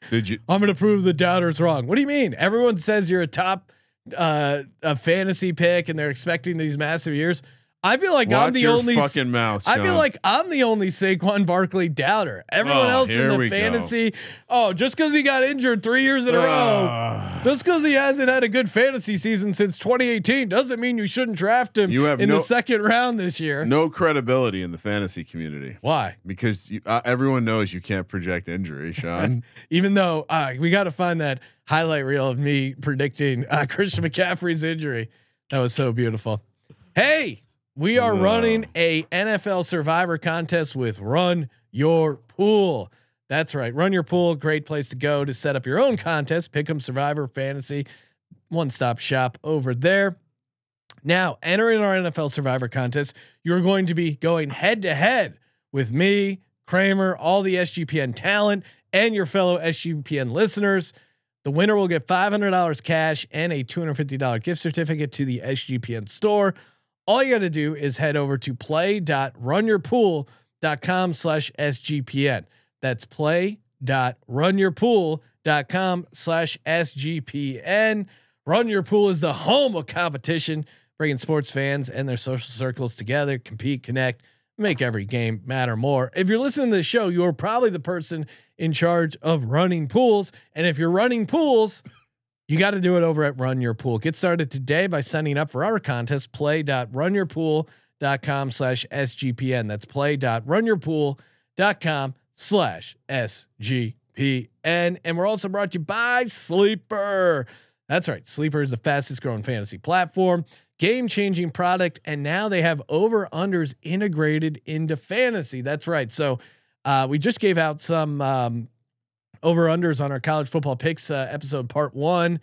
Did you? I'm going to prove the doubters wrong. What do you mean? Everyone says you're a top uh, a fantasy pick, and they're expecting these massive years. I feel like I'm the only. fucking mouth. I feel like I'm the only Saquon Barkley doubter. Everyone Oh, else in the we go. fantasy, oh, just because he got injured three years in a row, just because he hasn't had a good fantasy season since 2018, doesn't mean you shouldn't draft him You have in no- the second round this year. no credibility in the fantasy community Why? because you, uh, everyone knows you can't project injury, Sean. *laughs* Even though uh, we got to find that highlight reel of me predicting uh, *laughs* Christian McCaffrey's injury. That was so beautiful. Hey, we are running a NFL Survivor contest with Run Your Pool. That's right, Run Your Pool, great place to go to set up your own contest. Pick'em Survivor Fantasy, one stop shop over there. Now, entering our NFL Survivor contest, you're going to be going head to head with me, Kramer, all the SGPN talent, and your fellow SGPN listeners. The winner will get $500 cash and a $250 gift certificate to the SGPN store. All you got to do is head over to play.runyourpool.com slash SGPN. That's play.runyourpool.com slash SGPN. Run Your Pool is the home of competition, bringing sports fans and their social circles together, compete, connect, make every game matter more. If you're listening to the show, you're probably the person in charge of running pools. And if you're running pools, you got to do it over at Run Your Pool. Get started today by signing up for our contest, play.runyourpool.com slash SGPN. That's play.runyourpool.com slash SGPN. And we're also brought to you by Sleeper. That's right. Sleeper is the fastest growing fantasy platform, game changing product. And now they have over unders integrated into fantasy. That's right. So uh, we just gave out some um, over unders on our college football picks uh, episode part one.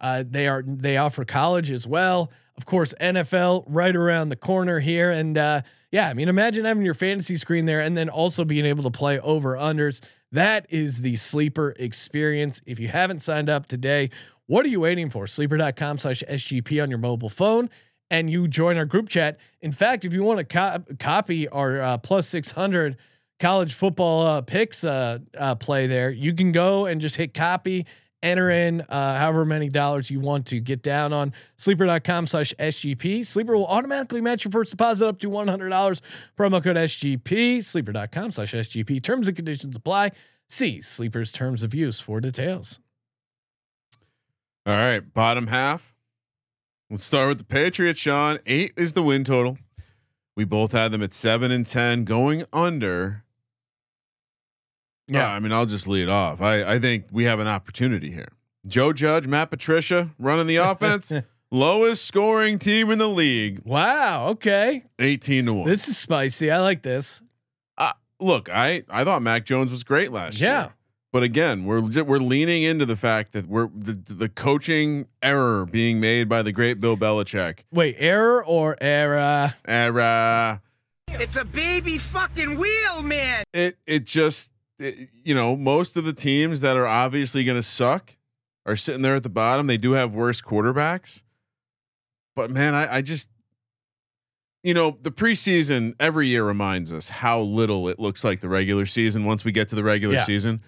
Uh, they are they offer college as well. Of course, NFL right around the corner here. And uh, yeah, I mean, imagine having your fantasy screen there and then also being able to play over unders. That is the sleeper experience. If you haven't signed up today, what are you waiting for? Sleeper.com slash SGP on your mobile phone and you join our group chat. In fact, if you want to co- copy our uh, plus 600 college football uh, picks uh, uh, play there, you can go and just hit copy enter in uh, however many dollars you want to get down on sleeper.com slash SGP. Sleeper will automatically match your first deposit up to $100. Promo code SGP, sleeper.com slash SGP. Terms and conditions apply. See Sleeper's terms of use for details. All right, bottom half. Let's start with the Patriots. Sean, eight is the win total. We both had them at seven and ten, going under. Yeah, I mean, I'll just lead off. I I think we have an opportunity here. Joe Judge, Matt Patricia running the offense, *laughs* lowest scoring team in the league, Wow. Okay. eighteen to one. This is spicy. I like this. uh, look, I I thought Mac Jones was great last Yeah. year. But again, we're we're leaning into the fact that we're the the coaching error being made by the great Bill Belichick. Wait, error or error? Error. It's a baby fucking wheel, man. It it just it- you know most of the teams that are obviously going to suck are sitting there at the bottom. They do have worse quarterbacks, but man, I, I just you know the preseason every year reminds us how little it looks like the regular season. Once we get to the regular Yeah. season,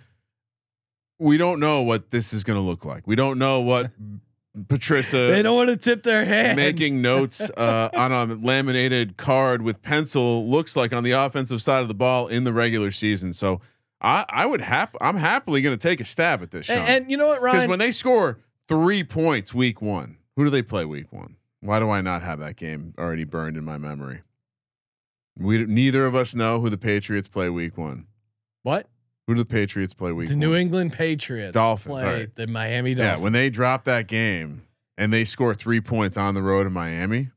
we don't know what this is going to look like. We don't know what *laughs* Patricia they don't want to tip their hand. making notes *laughs* uh, on a laminated card with pencil looks like on the offensive side of the ball in the regular season. So I, I would hap- I'm happily going to take a stab at this, Sean. and, and you know what, Because when they score three points week one, who do they play week one? Why do I not have that game already burned in my memory? We neither of us know who the Patriots play week one. what? Who do the Patriots play week The one? New England Patriots Dolphins, play alright. the Miami Dolphins. Yeah, when they drop that game and they score three points on the road in Miami,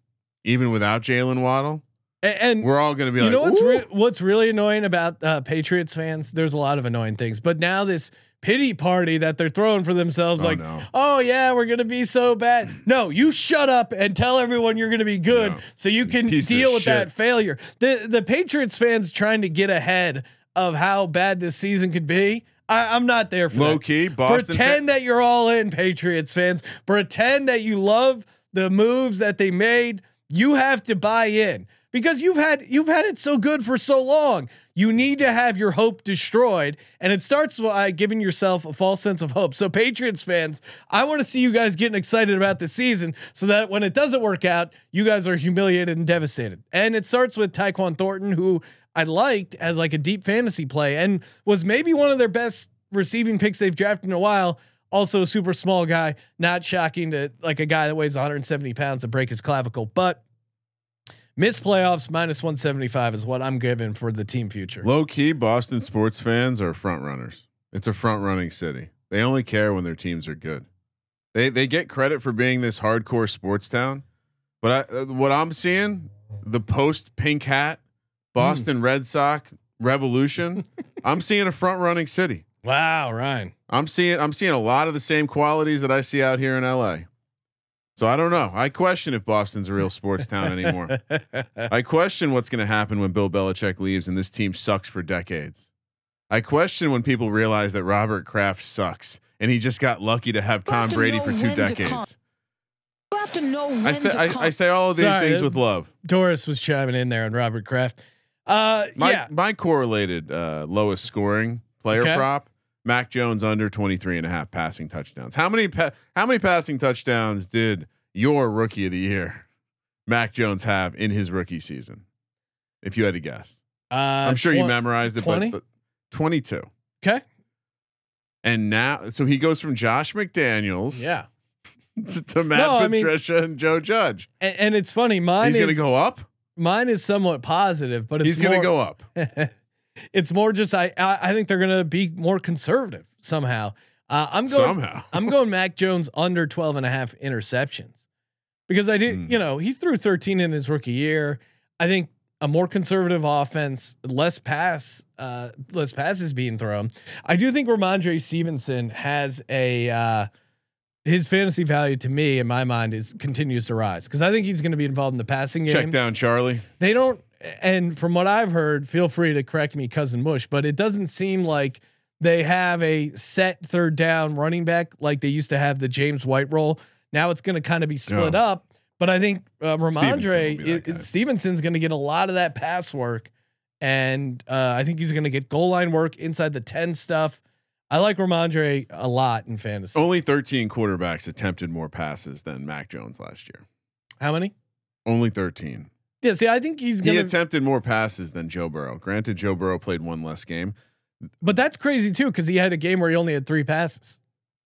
even without Jaylen Waddle, A- and, we're all going to be like, you like, know what's re- what's really annoying about uh, Patriots fans? There's a lot of annoying things, but now this pity party that they're throwing for themselves, Oh, like, no. oh yeah, we're gonna be so bad. No, you shut up and tell everyone you're gonna be good, No. so you can Piece deal with shit. that failure. The the Patriots fans trying to get ahead of how bad this season could be. I, I'm not there for low that. key Boston. Pretend that you're all in, Patriots fans. Pretend that you love the moves that they made. You have to buy in because you've had you've had it so good for so long. You need to have your hope destroyed, and it starts by giving yourself a false sense of hope. So, Patriots fans, I want to see you guys getting excited about the season, so that when it doesn't work out, you guys are humiliated and devastated. And it starts with Tyquan Thornton, who I liked as like a deep fantasy play and was maybe one of their best receiving picks they've drafted in a while. Also a super small guy, not shocking to like a guy that weighs 170 pounds to break his clavicle, but miss playoffs minus 175 is what I'm giving for the team future. Low key Boston sports fans are front runners. It's a front running city. They only care when their teams are good. They they get credit for being this hardcore sports town, but I, uh, what I'm seeing, the post pink hat, Boston Red Sox revolution, *laughs* I'm seeing a front running city. Wow, Ryan. I'm seeing I'm seeing a lot of the same qualities that I see out here in LA. So I don't know. I question if Boston's a real sports town anymore. *laughs* I question what's going to happen when Bill Belichick leaves and this team sucks for decades. I question when people realize that Robert Kraft sucks and he just got lucky to have You have Tom to Brady for two when to come. decades. You have to know when I say to I. I say all of these Sorry, things uh, with love. Doris was chiming in there on Robert Kraft. Uh, My yeah, my correlated uh, lowest scoring player Okay. prop Mac Jones under 23 and a half passing touchdowns. How many pa- how many passing touchdowns did your rookie of the year Mac Jones have in his rookie season? If you had to guess. uh, I'm sure you memorized it 20? but, but 22. Okay. And now so he goes from Josh McDaniels Yeah, *laughs* to, to Matt No, I mean- Patricia and Joe Judge. and, and it's funny. Mine He's is going to go up. mine is somewhat positive, but it's He's going to go up. *laughs* it's more just I I, I think they're gonna be more conservative somehow. Uh, I'm going Somehow. I'm going Mac Jones under 12 and a half interceptions because I did, Hmm. you know, he threw 13 in his rookie year. I think a more conservative offense, less pass, uh, less passes being thrown. I do think Rhamondre Stevenson has a, uh, his fantasy value to me in my mind is continues to rise because I think he's going to be involved in the passing game. Check down Charlie. They don't, and from what I've heard, feel free to correct me, cousin Mush, but it doesn't seem like they have a set third down running back like they used to have the James White role. Now it's going to kind of be split No. up, but I think uh, Rhamondre be that guy. is, Stevenson's going to get a lot of that pass work, and uh, I think he's going to get goal line work inside the ten stuff. I like Rhamondre a lot in fantasy. Only 13 quarterbacks attempted more passes than Mac Jones last year. How many? Only 13. Yeah, see, I think he's He going to, attempted more passes than Joe Burrow. Granted, Joe Burrow played one less game. but that's crazy too because he had a game where he only had three passes.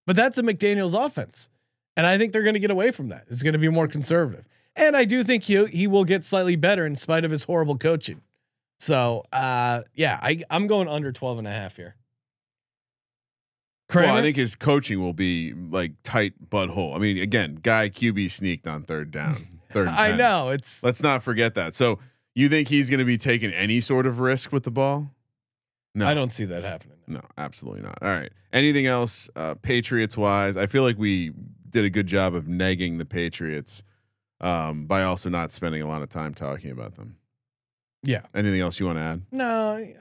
But that's a McDaniel's offense, and I think they're going to get away from that. It's going to be more conservative, and I do think he he will get slightly better in spite of his horrible coaching. So, uh, yeah, I I'm going under 12 and a half here. Well, I think his coaching will be like tight butthole. I mean, again, guy QB sneaked on third down. *laughs* Third I know it's Let's not forget that. So you think he's going to be taking any sort of risk with the ball? No, I don't see that happening. No, absolutely not. All right. Anything else, uh, Patriots wise? I feel like we did a good job of negging the Patriots um, by also not spending a lot of time talking about them. Yeah. Anything else you want to add? No,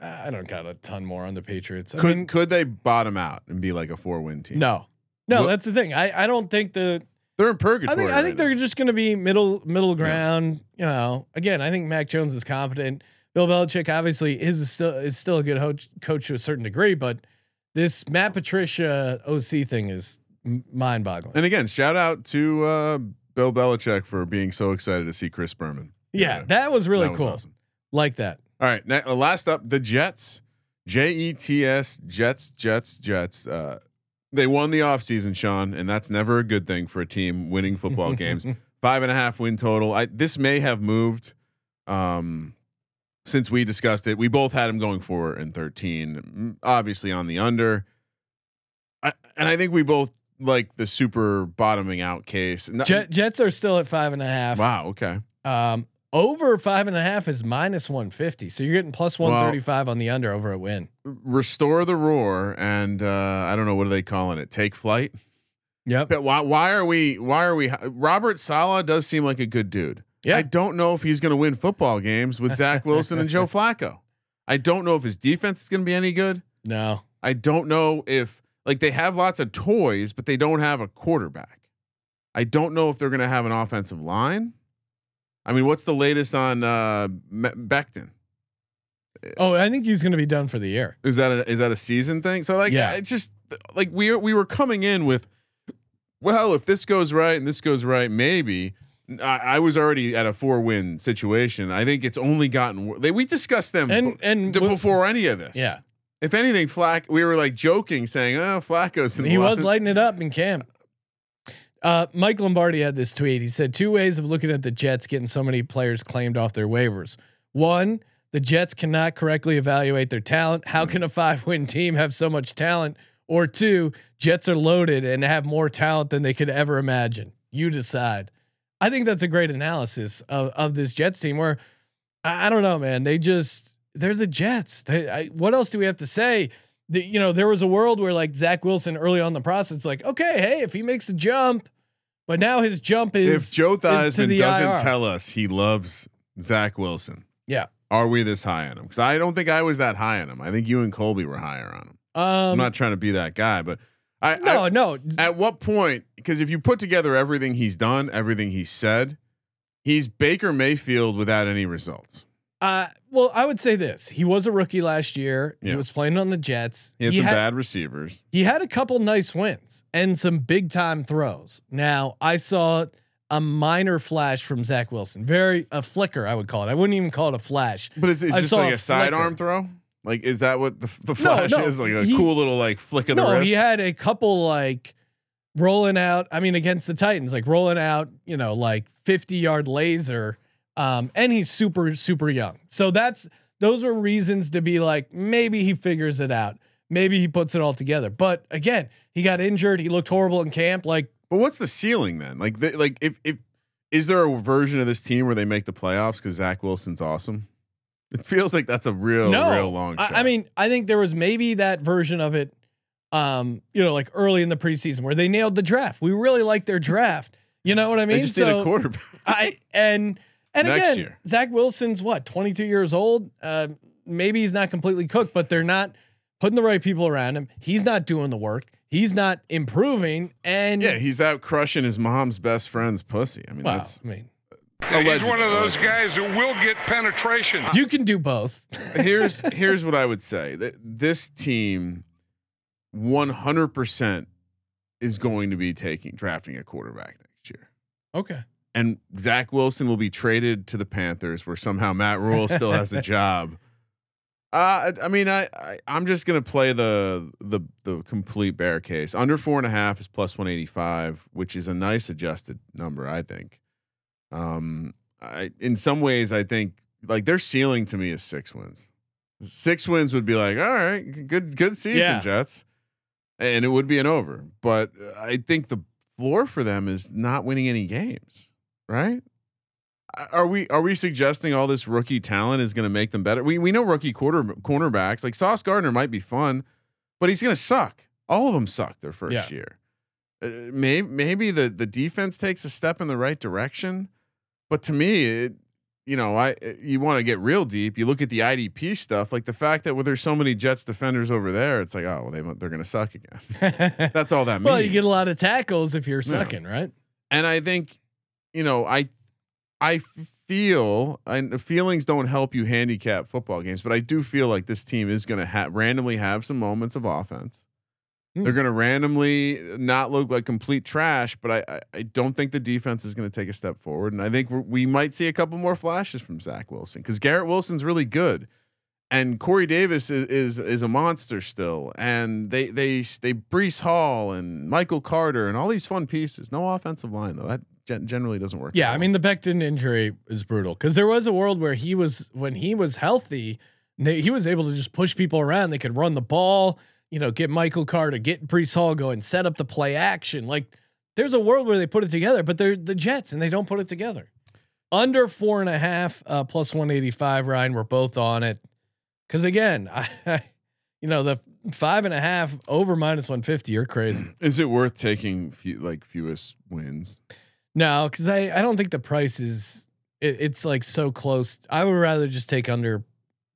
I I don't got a ton more on the Patriots. I Could mean, could they bottom out and be like a four win team? no, no, What- that's the thing. I I don't think the they're in purgatory. I think I think they're just going to be middle middle ground. You know, again, I think Mac Jones is competent. Bill Belichick obviously is still is still a good coach, coach to a certain degree, but this Matt Patricia OC thing is mind boggling. And again, shout out to uh, Bill Belichick for being so excited to see Chris Berman. Yeah, that was really That was cool. awesome. Like that. All right, na- uh, last up, the Jets, J E T S, Jets, Jets, Jets. Uh, they won the offseason, Sean, and that's never a good thing for a team winning football games. *laughs* Five and a half win total. I this may have moved um, since we discussed it. We both had him going four and thirteen, mm, obviously on the under. I, and I think we both like the super bottoming out case. Jet, Jets are still at five and a half. wow. Okay. Um, over five and a half is minus one fifty, so you're getting plus one thirty five on the under over a win. Restore the roar, and uh, I don't know what are they calling it. Take flight. Yep. But why why are we why are we Robert Saleh does seem like a good dude. Yeah. I don't know if he's going to win football games with Zach *laughs* Wilson and Joe Flacco. I don't know if his defense is going to be any good. No. I don't know if like they have lots of toys, but they don't have a quarterback. I don't know if they're going to have an offensive line. I mean, what's the latest on uh, Becton? Oh, I think he's going to be done for the year. Is that a, is that a season thing? So like, Yeah. it's just like we we were coming in with, well, if this goes right and this goes right, maybe. I, I was already at a four win situation. I think it's only gotten they we discussed them And and d- before any of this. yeah, If anything, Flack, we were like joking, saying, "Oh, Flacco's." in he the was lighting it up in camp. Uh, Mike Lombardi had this tweet. He said two ways of looking at the Jets getting so many players claimed off their waivers. One, the Jets cannot correctly evaluate their talent. How can a five win team have so much talent? Or two, Jets are loaded and have more talent than they could ever imagine. You decide. I think that's a great analysis of, of this Jets team where I, I don't know, man. They just, they're the Jets. They, I, what else do we have to say? The, you know, there was a world where like Zach Wilson early on in the process, like, okay, hey, if he makes a jump, but now his jump is If Joe is Theismann doesn't IR. tell us he loves Zach Wilson, Yeah. are we this high on him? Because I don't think I was that high on him. I think you and Colby were higher on him. Um, I'm not trying to be that guy, but I, no, I no. at what point? Because if you put together everything he's done, everything he's said, he's Baker Mayfield without any results. Uh, well, I would say this: he was a rookie last year. He was playing on the Jets. He had some bad receivers. he had a couple nice wins and some big time throws. Now I saw a minor flash from Zach Wilson, very a flicker, I would call it. I wouldn't even call it a flash. But it's, it's just like a a sidearm throw. Like, is that what the, the flash no, is? Like a he- cool little like flick of the no, wrist. he had a couple like rolling out. I mean, against the Titans, like rolling out, you know, like 50 yard laser. Um, and he's super, super young. So that's those are reasons to be like maybe he figures it out. Maybe he puts it all together. But again, he got injured. He looked horrible in camp. Like, But what's the ceiling then? Like, the, like if if is there a version of this team where they make the playoffs because Zach Wilson's awesome? *laughs* It feels like that's a real, no, real long shot. I, I mean, I think there was maybe that version of it, um, you know, like early in the preseason where they nailed the draft. We really liked their draft. You know what I mean? they just did a quarterback. I and and Next again, year. Zach Wilson's what 22 years old. Uh, maybe he's not completely cooked, but they're not putting the right people around him. He's not doing the work. He's not improving. And yeah, he's out crushing his mom's best friend's pussy. I mean, wow, that's I mean, He's one of those guys who will get penetration. you can do both. *laughs* here's *laughs* here's what I would say that this team 100% is going to be taking drafting a quarterback next year. okay. And Zach Wilson will be traded to the Panthers where somehow Matt Rhule still has a *laughs* job. Uh, I mean, I, I I'm just gonna play the the the complete bear case. Under four and a half is plus one eighty five, which is a nice adjusted number, I think. Um, I in some ways, I think like their ceiling to me is six wins. Six wins would be like, all right, good good season, Yeah. Jets, and it would be an over. But I think the floor for them is not winning any games, right? Are we are we suggesting all this rookie talent is going to make them better? We we know rookie quarter cornerbacks like Sauce Gardner might be fun, but he's going to suck. All of them suck their first Yeah. year. Uh, maybe maybe the the defense takes a step in the right direction, but to me, it, you know, I you want to get real deep. You look at the IDP stuff, like the fact that well, there's so many Jets defenders over there. It's like, oh, well, they they're going to suck again. *laughs* That's all that means. well, you get a lot of tackles if you're sucking, right? and I think, you know, I I feel and feelings don't help you handicap football games, but I do feel like this team is going to have randomly have some moments of offense. Hmm. They're going to randomly not look like complete trash, but I I, I don't think the defense is going to take a step forward, and I think we're, we might see a couple more flashes from Zach Wilson because Garrett Wilson's really good, and Corey Davis is, is is a monster still, and they they they Breece Hall and Michael Carter and all these fun pieces. No offensive line though. That gen- generally doesn't work. Yeah, that I mean the Becton injury is brutal because there was a world where he was when he was healthy, they, he was able to just push people around. They could run the ball, you know, get Michael Carter, get Breece Hall going, set up the play action. Like there's a world where they put it together, but they're the Jets and they don't put it together. Under four and a half, uh, plus one eighty five. Ryan, we're both on it because again, *laughs* I, you know, the five and a half over minus one fifty. You're crazy. *clears throat* is it worth taking few, like fewest wins? No, because I I don't think the price is it, it's like so close. I would rather just take under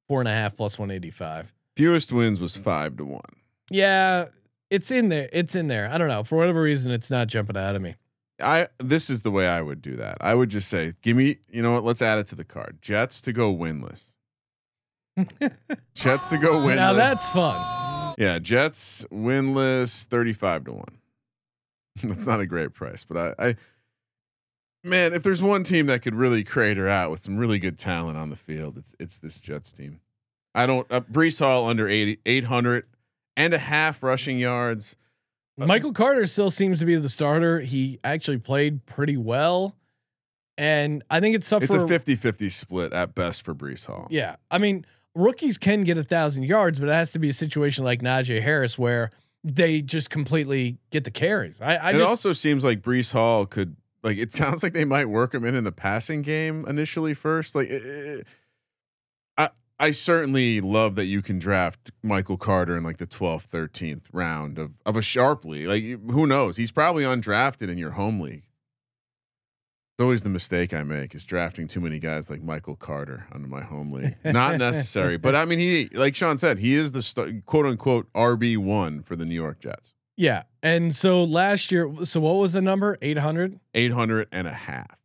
four and a half plus one eighty five. Fewest wins was five to one. Yeah, it's in there. It's in there. I don't know for whatever reason it's not jumping out of me. I this is the way I would do that. I would just say, give me, you know what? Let's add it to the card. Jets to go winless. *laughs* Jets to go winless. Now that's fun. yeah, Jets winless, thirty-five to one. *laughs* that's not a great price, but I, I, man, if there's one team that could really crater out with some really good talent on the field, it's it's this Jets team. I don't. Uh, Breece Hall under 80, 800 and a half rushing yards. Michael Carter still seems to be the starter. He actually played pretty well, and I think it's tough It's for a 50-50 split at best for Breece Hall. Yeah, I mean, rookies can get a thousand yards, but it has to be a situation like Najee Harris where they just completely get the carries. I, I it just also seems like Breece Hall could like. It *laughs* sounds like they might work him in in the passing game initially first. Like, eh, I I certainly love that you can draft Michael Carter in like the 12th, 13th round of of a sharply. Like, who knows? He's probably undrafted in your home league. It's always the mistake I make is drafting too many guys like Michael Carter under my home league. Not necessary, but I mean, he like Sean said, he is the st- quote unquote RB one for the New York Jets. Yeah. And so last year, so what was the number? Eight hundred. 800 and a half.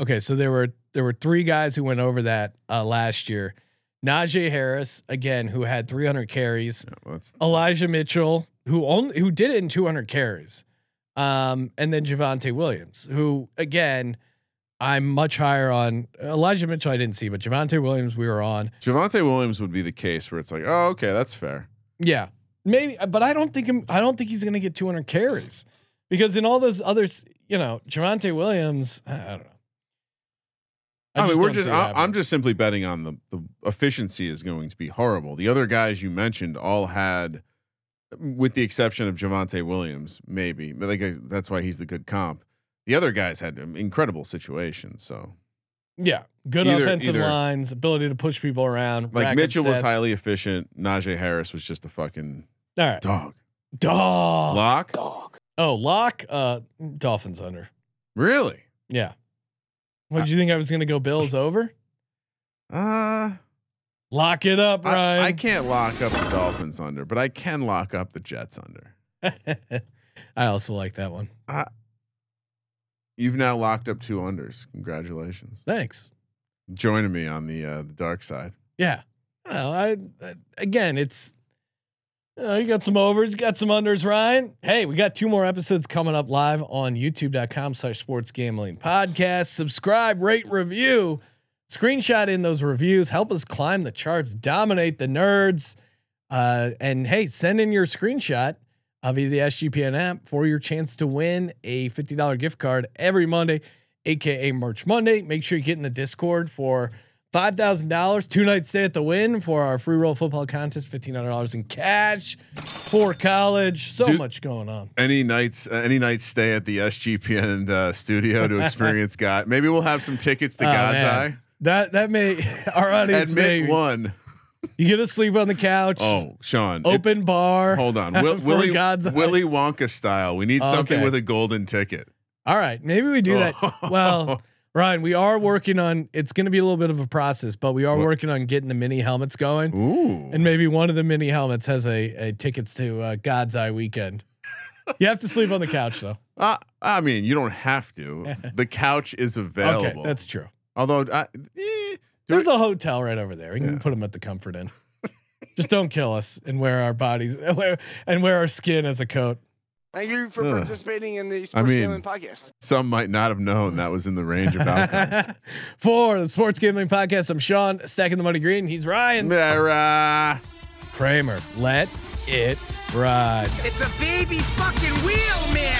Okay, so there were there were three guys who went over that uh, last year. Najee Harris again, who had 300 carries. Yeah, well, Elijah Mitchell, who only who did it in 200 carries, um, and then Javonte Williams, who again, I'm much higher on. Elijah Mitchell, I didn't see, but Javonte Williams, we were on. Javonte Williams would be the case where it's like, oh, okay, that's fair. Yeah, maybe, but I don't think him. I don't think he's going to get 200 carries because in all those others, you know, Javonte Williams, I don't know. i, I mean just we're just I, i'm just simply betting on the the efficiency is going to be horrible. The other guys you mentioned all had, with the exception of Javonte Williams, maybe, but like that's why he's the good comp. The other guys had incredible situations. So Yeah, good Either- offensive either- lines, ability to push people around. like Mitchell was highly efficient. Najee Harris was just a fucking All right, dog. dog. Lock. Dog. Oh, lock. Uh, Dolphins under. Really? Yeah. What did you think I was going to go Bills *laughs* over? Uh, Lock it up, I, Ryan. I can't lock up the Dolphins under, but I can lock up the Jets under. *laughs* I also like that one. You've now locked up two unders. Congratulations. Thanks. Joining me on the uh, the dark side. Yeah. Well, I, I again, it's uh, you got some overs, got some unders, Ryan. Hey, we got two more episodes coming up live on youtube.com slash sports gambling podcast. Subscribe, rate, review, screenshot in those reviews, help us climb the charts, dominate the nerds. Uh, and hey, send in your screenshot of the SGPN app for your chance to win a $50 gift card every Monday, aka March Monday. Make sure you get in the Discord for five thousand dollars, two night stay at the Wynn for our free roll football contest, fifteen hundred dollars in cash for college. So Dude. much going on. Any nights, uh, any nights stay at the SGPN uh, studio to *laughs* experience God. Maybe we'll have some tickets to Oh, God's man. That that may *laughs* our Eye. audience may one. you get to sleep on the couch. Oh, Sean. it- open bar. hold on. *laughs* Will, Willy, God's. Willy Wonka style. We need Oh, something okay. with a golden ticket. All right, maybe we do that. Well, Ryan, we are working on. It's going to be a little bit of a process, but we are What? working on getting the mini helmets going. Ooh. And maybe one of the mini helmets has a, a tickets to uh, God's Eye weekend. you have to sleep on the couch though. *laughs* Uh, I mean, you don't have to. *laughs* the couch is available. Okay, that's true. Although, I, eh, There's it- a hotel right over there. We can put them at the Comfort Inn. Just don't kill us and wear our bodies *laughs* and wear our skin as a coat. Thank you for Ugh. participating in the Sports mean- Gambling Podcast. some might not have known that was in the range of *laughs* outcomes. For the Sports Gambling Podcast, I'm Sean, stacking the money green. He's Ryan Mara. Kramer. Let it ride. It's a baby fucking wheel, man.